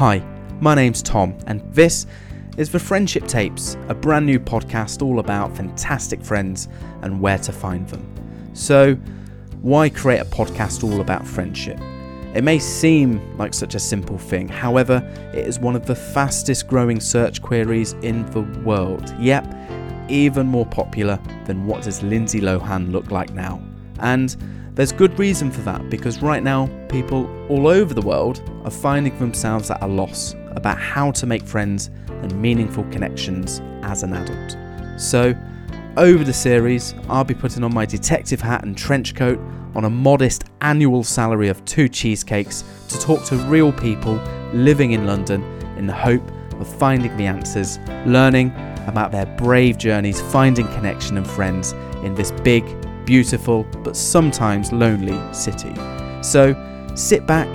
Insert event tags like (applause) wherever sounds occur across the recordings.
Hi, my name's Tom, and this is The Friendship Tapes, a brand new podcast all about fantastic friends and where to find them. So, why create a podcast all about friendship? It may seem like such a simple thing, however, it is one of the fastest growing search queries in the world. Yep, even more popular than what does Lindsay Lohan look like now. And there's good reason for that because right now, people all over the world are finding themselves at a loss about how to make friends and meaningful connections as an adult. So, over the series, I'll be putting on my detective hat and trench coat on a modest annual salary of two cheesecakes to talk to real people living in London in the hope of finding the answers, learning about their brave journeys finding connection and friends in this big, beautiful, but sometimes lonely city. So sit back,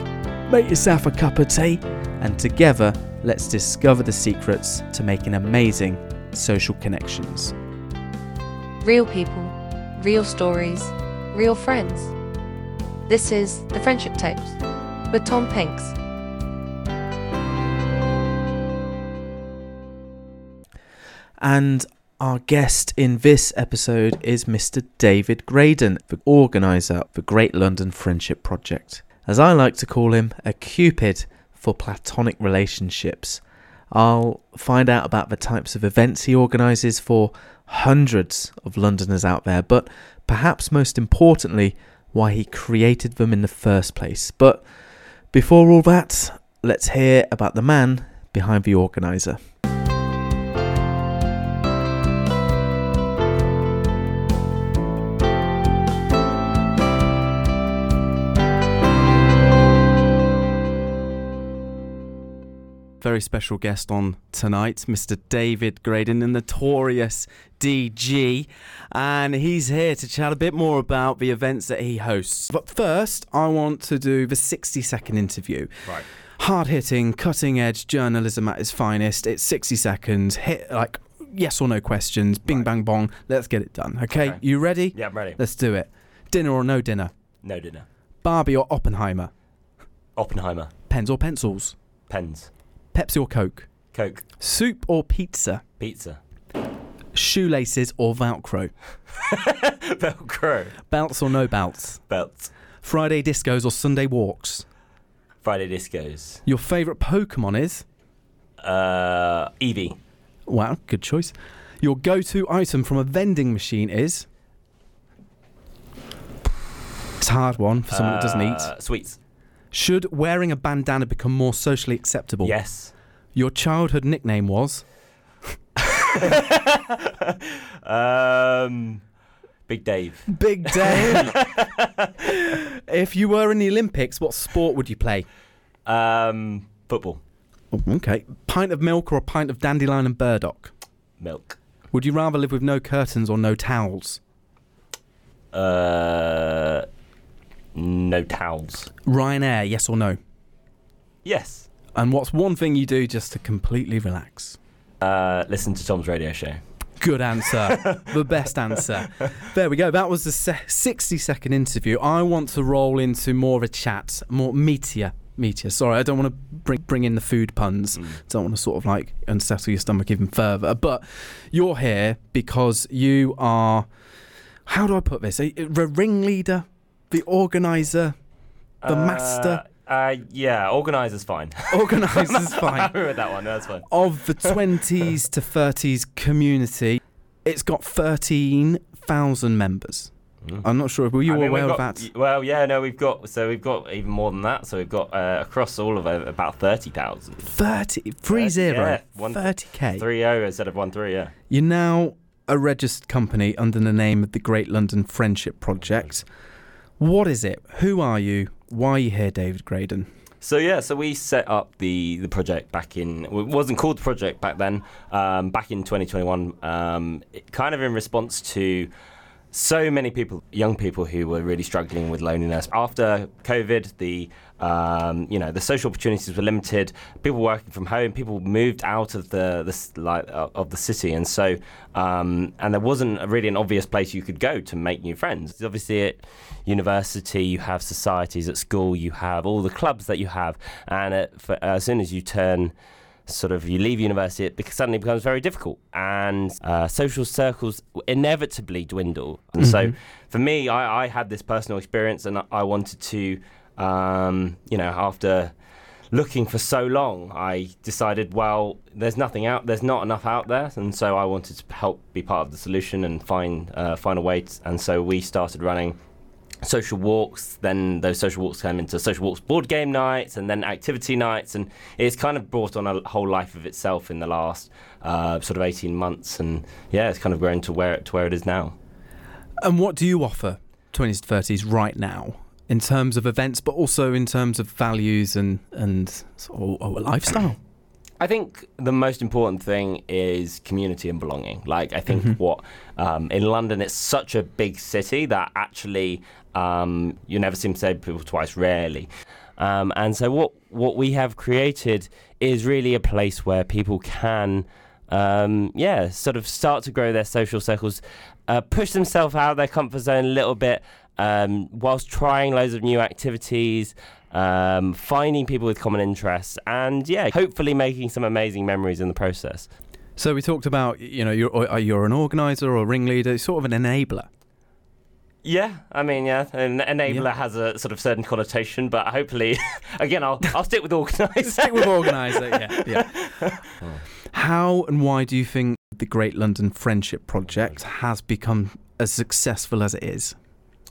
make yourself a cup of tea, and together let's discover the secrets to making amazing social connections. Real people, real stories, real friends. This is The Friendship Tapes with Tom Pinks. And our guest in this episode is Mr. David Gradon, the organiser of the Great London Friendship Project. As I like to call him, a cupid for platonic relationships. I'll find out about the types of events he organises for hundreds of Londoners out there, but perhaps most importantly, why he created them in the first place. But before all that, let's hear about the man behind the organiser. Very special guest on tonight, Mr. David Gradon, the notorious DG, and he's here to chat a bit more about the events that he hosts. But first, I want to do the 60 second interview. Right. Hard hitting, cutting edge journalism at its finest. It's 60 seconds, hit like yes or no questions, bing Right. bang bong. Let's get it done. Okay, Okay. you ready? Yeah, I'm ready. Let's do it. Dinner or no dinner? No dinner. Barbie or Oppenheimer? Oppenheimer. Pens or pencils? Pens. Pepsi or Coke? Coke. Soup or pizza? Pizza. Shoelaces or Velcro? (laughs) Velcro. Belts or no belts? Belts. Friday discos or Sunday walks? Friday discos. Your favourite Pokemon is? Uh, Eevee. Wow, good choice. Your go to item from a vending machine is? It's a hard one for someone that doesn't eat. Uh, Sweets. Should wearing a bandana become more socially acceptable? Yes. Your childhood nickname was? um, Big Dave. Big Dave. (laughs) if you were in the Olympics, what sport would you play? Um, football. Oh, okay. Pint of milk or a pint of dandelion and burdock? Milk. Would you rather live with no curtains or no towels? Uh, no towels. Ryanair, yes or no? Yes. And what's one thing you do just to completely relax? Uh, listen to Tom's radio show. Good answer. (laughs) the best answer. There we go. That was the se- 60 second interview. I want to roll into more of a chat, more meteor. Meteor. Sorry, I don't want to bring bring in the food puns. Mm. Don't want to sort of like unsettle your stomach even further. But you're here because you are. How do I put this? A- The ringleader, the organizer, the master, Uh, uh, yeah, organizer's fine. (laughs) organizer's (laughs) fine. happy with that one. That's fine. of the 20s to 30s community, it's got 13,000 members. I'm not sure. Were you I mean, aware we've of that? Well, yeah, no, we've got so we've got even more than that. So we've got uh, across all of it about thirty thousand. 30, three zero, one- 30k. Three zero instead of one three. Yeah. You're now a registered company under the name of the Great London Friendship Project. What is it? Who are you? Why are you here, David Gradon? So yeah, so we set up the the project back in. It wasn't called the project back then. Um, back in 2021, um, it, kind of in response to so many people, young people who were really struggling with loneliness. After COVID, the um, you know the social opportunities were limited. People working from home, people moved out of the, the like uh, of the city, and so um, and there wasn't really an obvious place you could go to make new friends. Obviously, at university, you have societies. At school, you have all the clubs that you have, and at, for, as soon as you turn sort of you leave university, it suddenly becomes very difficult, and uh, social circles inevitably dwindle. And mm-hmm. so, for me, I, I, had this personal experience, and I wanted to, um, you know, after looking for so long, I decided, well, there's nothing out, there's not enough out there, and so I wanted to help be part of the solution and find uh, find a way. To, and so we started running social walks. Then those social walks came into social walks board game nights and then activity nights, and it's kind of brought on a whole life of itself in the last uh, sort of eighteen months, and yeah, it's kind of grown to where to where it is now. And what do you offer twenties to thirties right now? In terms of events, but also in terms of values and and or, or lifestyle. I think the most important thing is community and belonging. Like, I think mm-hmm. what um, in London, it's such a big city that actually um, you never seem to say people twice, rarely. Um, and so, what what we have created is really a place where people can, um, yeah, sort of start to grow their social circles, uh, push themselves out of their comfort zone a little bit, um, whilst trying loads of new activities um, finding people with common interests, and yeah, hopefully making some amazing memories in the process. So we talked about, you know, you're uh, you're an organizer or a ringleader, sort of an enabler. Yeah, I mean, yeah, an enabler yeah. has a sort of certain connotation, but hopefully, (laughs) again, I'll (laughs) I'll stick with organizer. stick with organizer, yeah, (laughs) yeah. How and why do you think the Great London Friendship Project has become as successful as it is?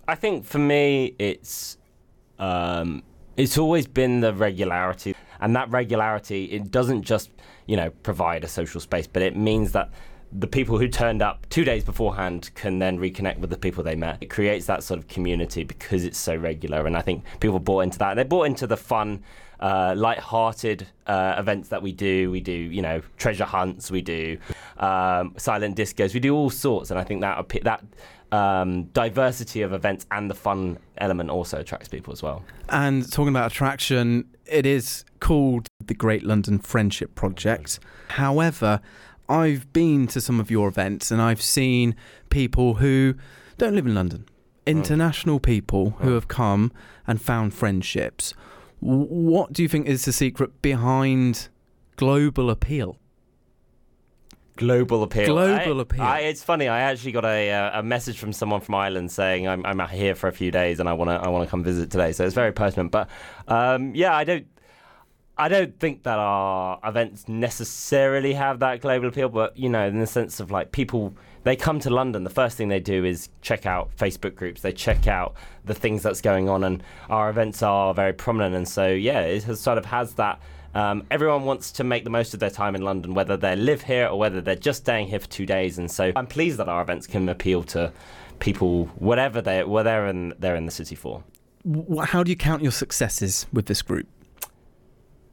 I think for me, it's um, it's always been the regularity, and that regularity it doesn't just you know provide a social space, but it means that the people who turned up two days beforehand can then reconnect with the people they met. It creates that sort of community because it's so regular, and I think people bought into that. They bought into the fun, uh, light-hearted uh, events that we do. We do, you know, treasure hunts. We do um, silent discos. We do all sorts, and I think that that um, diversity of events and the fun element also attracts people as well. And talking about attraction, it is called the Great London Friendship Project. However, I've been to some of your events and I've seen people who don't live in London, international people who have come and found friendships. What do you think is the secret behind global appeal? Global appeal. Global I, appeal. I, it's funny. I actually got a uh, a message from someone from Ireland saying I'm I'm here for a few days and I want to I want to come visit today. So it's very pertinent. But um, yeah, I don't. I don't think that our events necessarily have that global appeal, but you know, in the sense of like people, they come to London. The first thing they do is check out Facebook groups. They check out the things that's going on, and our events are very prominent. And so, yeah, it has sort of has that um, everyone wants to make the most of their time in London, whether they live here or whether they're just staying here for two days. And so I'm pleased that our events can appeal to people, whatever they they're in they're in the city for. How do you count your successes with this group?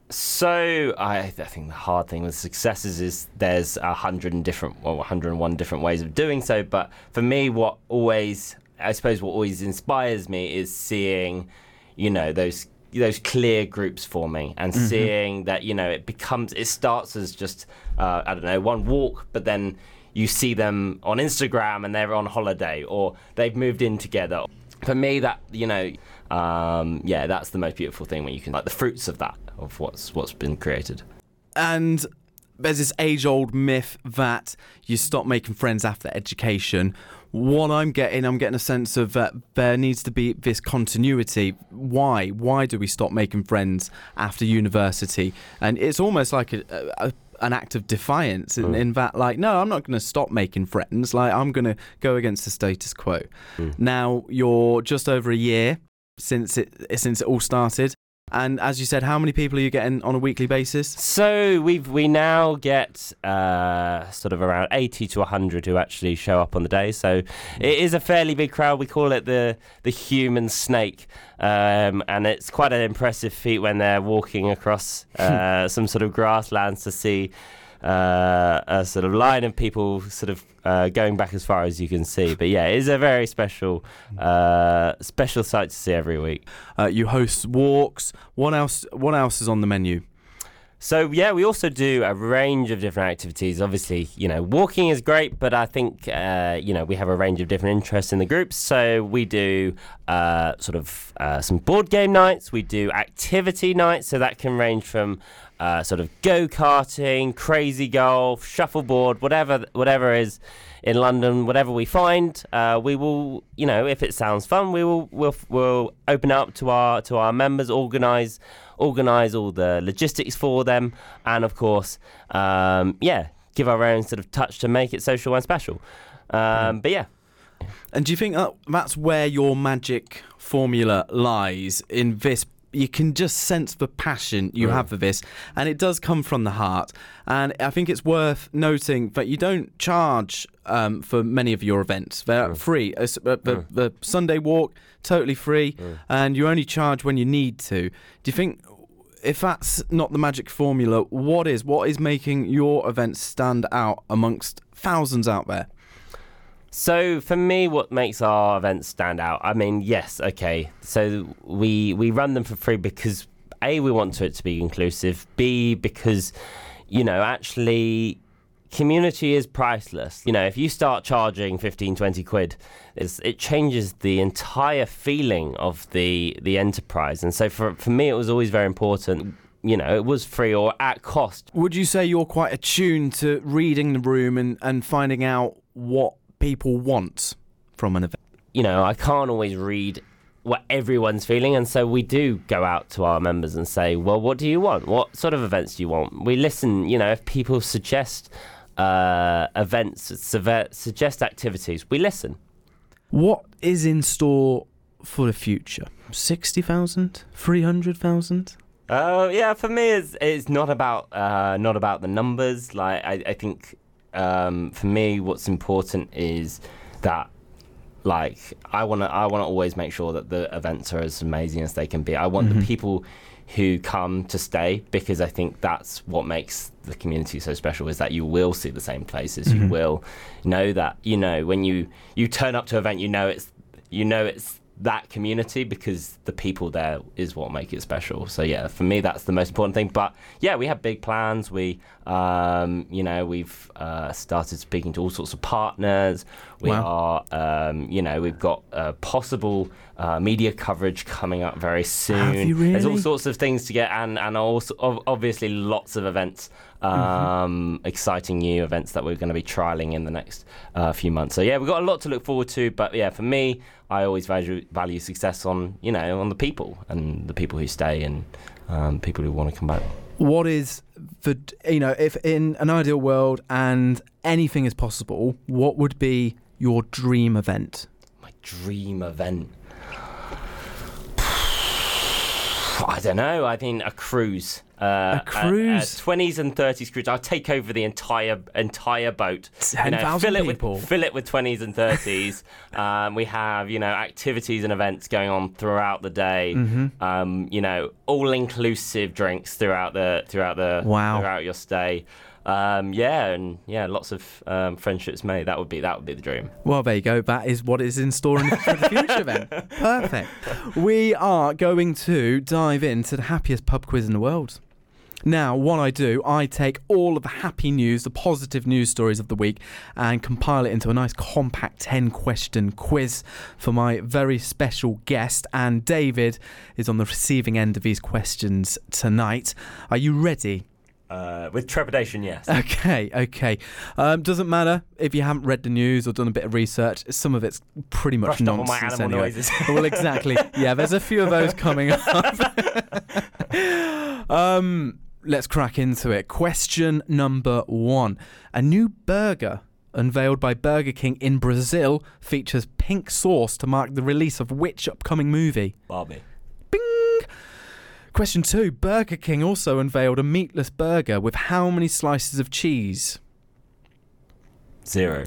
So I, I, think the hard thing with successes is there's a hundred and different, well, 101 different ways of doing so. But for me, what always, I suppose, what always inspires me is seeing, you know, those those clear groups forming and mm-hmm. seeing that you know it becomes it starts as just uh, I don't know one walk, but then you see them on Instagram and they're on holiday or they've moved in together. For me, that you know, um, yeah, that's the most beautiful thing when you can like the fruits of that of what's what's been created. And there's this age old myth that you stop making friends after education. What I'm getting, I'm getting a sense of that uh, there needs to be this continuity. Why? Why do we stop making friends after university? And it's almost like a, a an act of defiance in, mm. in that like no i'm not going to stop making friends like i'm going to go against the status quo mm. now you're just over a year since it since it all started and as you said, how many people are you getting on a weekly basis? So we we now get uh, sort of around eighty to hundred who actually show up on the day. So it is a fairly big crowd. We call it the the human snake, um, and it's quite an impressive feat when they're walking across (laughs) uh, some sort of grasslands to see uh, a sort of line of people sort of uh, going back as far as you can see. But yeah, it is a very special uh, special sight to see every week. Uh, you host walks. What else? What else is on the menu? So yeah, we also do a range of different activities. Obviously, you know, walking is great, but I think uh, you know we have a range of different interests in the groups. So we do uh, sort of uh, some board game nights. We do activity nights. So that can range from uh, sort of go karting, crazy golf, shuffleboard, whatever whatever is in London, whatever we find, uh, we will, you know, if it sounds fun, we will we'll, we'll open up to our to our members, organise organise all the logistics for them, and of course, um, yeah, give our own sort of touch to make it social and special. Um, but yeah. And do you think that that's where your magic formula lies in this? You can just sense the passion you Mm. have for this, and it does come from the heart. And I think it's worth noting that you don't charge um, for many of your events; they're Mm. free. Uh, the, Mm. the Sunday walk totally free, Mm. and you only charge when you need to. Do you think? If that's not the magic formula, what is? What is making your events stand out amongst thousands out there? So for me, what makes our events stand out? I mean, yes, okay. So we we run them for free because a we want it to be inclusive. B because you know actually community is priceless. You know, if you start charging 15, 20 quid, it changes the entire feeling of the the enterprise. And so for for me, it was always very important. You know, it was free or at cost. Would you say you're quite attuned to reading the room and, and finding out what people want from an event? you know, I can't always read what everyone's feeling, and so we do go out to our members and say, well, what do you want? What sort of events do you want? We listen, you know, if people suggest uh, events, suggest activities, we listen. What is in store for the future? 60,000? 300,000? Uh, yeah, for me, it's it's not about uh, not about the numbers. Like I, I think um, for me, what's important is that like I want to I want to always make sure that the events are as amazing as they can be. I want Mhm. the people who come to stay because I think that's what makes the community so special is that you will see the same places. Mhm. You will know that you know when you you turn up to an event, you know it's you know it's that community because the people there is what make it special. So yeah, for me that's the most important thing. But yeah, we have big plans. We um, you know we've uh, started speaking to all sorts of partners. We Wow. are um, you know we've got uh, possible uh, media coverage coming up very soon. Have you There's all sorts of things to get and and also obviously lots of events. Um, exciting new events that we're going to be trialing in the next uh, few months. So yeah, we've got a lot to look forward to. But yeah, for me, I always value value success on you know on the people and the people who stay and um, people who want to come back. What is the, you know, if in an ideal world and anything is possible, what would be your dream event? My dream event. I don't know. I think a cruise. Uh, A cruise? twenties and thirties cruise. I'll take over the entire entire boat. You know, 10,000 fill it people. with fill it with twenties and thirties. (laughs) um, we have you know activities and events going on throughout the day. Mm-hmm. Um, you know, all inclusive drinks throughout the throughout the Wow. throughout your stay. Um, yeah, and yeah, lots of um, friendships made. That would be that would be the dream. Well, there you go. That is what is in store in the, for the future then. (laughs) Perfect. We are going to dive into the happiest pub quiz in the world. Now, what I do, I take all of the happy news, the positive news stories of the week, and compile it into a nice compact 10 question quiz for my very special guest. And David is on the receiving end of these questions tonight. Are you ready? Uh, with trepidation, yes. Okay, okay. Um, doesn't matter if you haven't read the news or done a bit of research. Some of it's pretty much Brushed nonsense anyway. (laughs) well, exactly. Yeah, there's a few of those coming up. (laughs) um, let's crack into it. Question number one: A new burger unveiled by Burger King in Brazil features pink sauce to mark the release of which upcoming movie? Barbie. Question two: Burger King also unveiled a meatless burger with how many slices of cheese? Zero.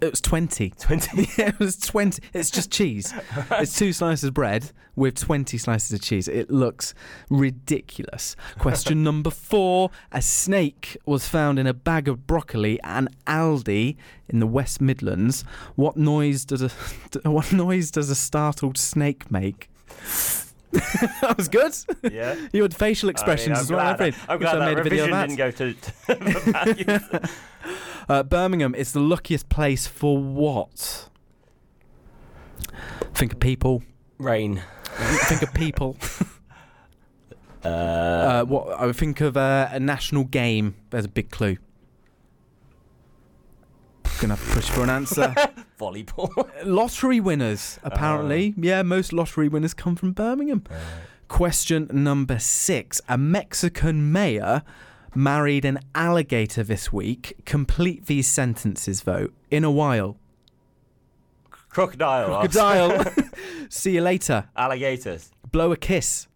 It was 20. (laughs) 20. (laughs) Yeah, it was 20. It's just cheese. (laughs) It's two slices of bread with 20 slices of cheese. It looks ridiculous. Question number four A snake was found in a bag of broccoli at Aldi in the West Midlands. What noise does a what noise does a startled snake make? (laughs) that was good. Yeah. (laughs) You had facial expressions I mean, as well. I'm glad, everything, I'm glad I that made a video of that. didn't go to, (laughs) to. Uh, Birmingham is the luckiest place for what? Think of people. Rain. Think of people. Uh, Uh, what I would think of uh, a national game. There's a big clue. Gonna have to push for an answer. (laughs) volleyball. lottery winners, apparently. yeah, most lottery winners come from Birmingham. Uh, Question number six: A Mexican mayor married an alligator this week. Complete these sentences, though. In a while. crocodile. Crocodile. (laughs) (laughs) See you later. Alligators. Blow a kiss.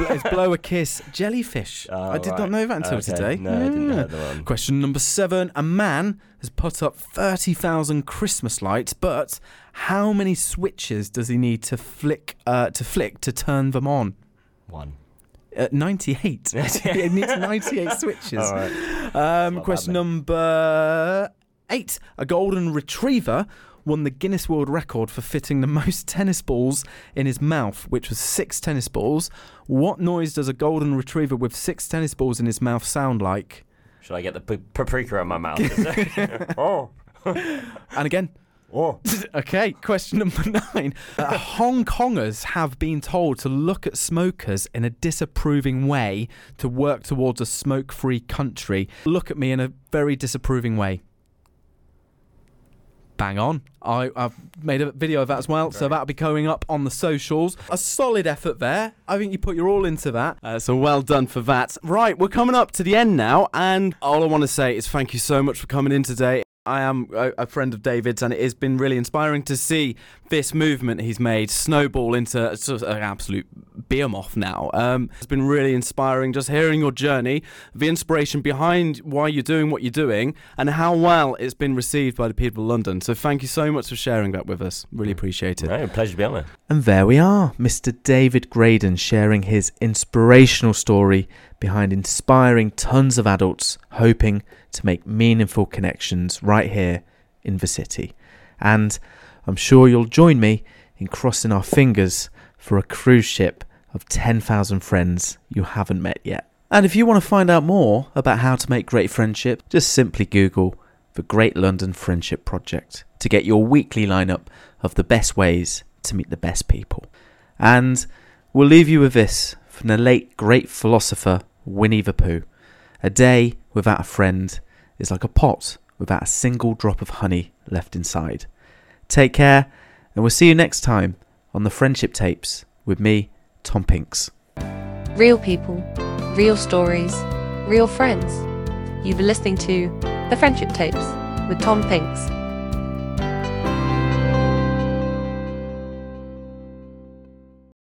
It's blow a kiss. Jellyfish. Oh, I did right. not know that until Okay. today. No, I didn't know the one. Question number seven. A man has put up 30,000 Christmas lights, but how many switches does he need to flick uh, to flick to turn them on? One. Uh, 98. (laughs) (laughs) he needs 98 switches. Right. Um, question number eight. A golden retriever won the Guinness World Record for fitting the most (laughs) tennis balls in his mouth, which was six tennis balls. What noise does a golden retriever with six tennis balls in his mouth sound like? Should I get the p- paprika in my mouth? (laughs) (laughs) oh. And again, Oh. okay, question number nine. Uh, Hong Kongers have been told to look at smokers in a disapproving way to work towards a smoke free country. Look at me in a very disapproving way. Bang on. I, I've made a video of that as well, so that'll be going up on the socials. A solid effort there. I think you put your all into that. Uh, so well done for that. Right, we're coming up to the end now, and all I want to say is thank you so much for coming in today. I am a, a friend of David's, and it has been really inspiring to see this movement he's made snowball into sort of an absolute behemoth now. Um, it's been really inspiring just hearing your journey, the inspiration behind why you're doing what you're doing, and how well it's been received by the people of London. So thank you so much for sharing that with us. Really appreciate it. No, pleasure to be on there. And there we are, Mr. David Gradon sharing his inspirational story behind inspiring tons of adults hoping to make meaningful connections right here in the city. And I'm sure you'll join me in crossing our fingers for a cruise ship of 10,000 friends you haven't met yet. And if you want to find out more about how to make great friendship, just simply Google the Great London Friendship Project to get your weekly lineup of the best ways to meet the best people. And we'll leave you with this from the late great philosopher Winnie the Pooh. A day without a friend is like a pot without a single drop of honey left inside. Take care, and we'll see you next time on the Friendship Tapes with me, Tom Pinks. Real people, real stories, real friends. You've been listening to The Friendship Tapes with Tom Pinks.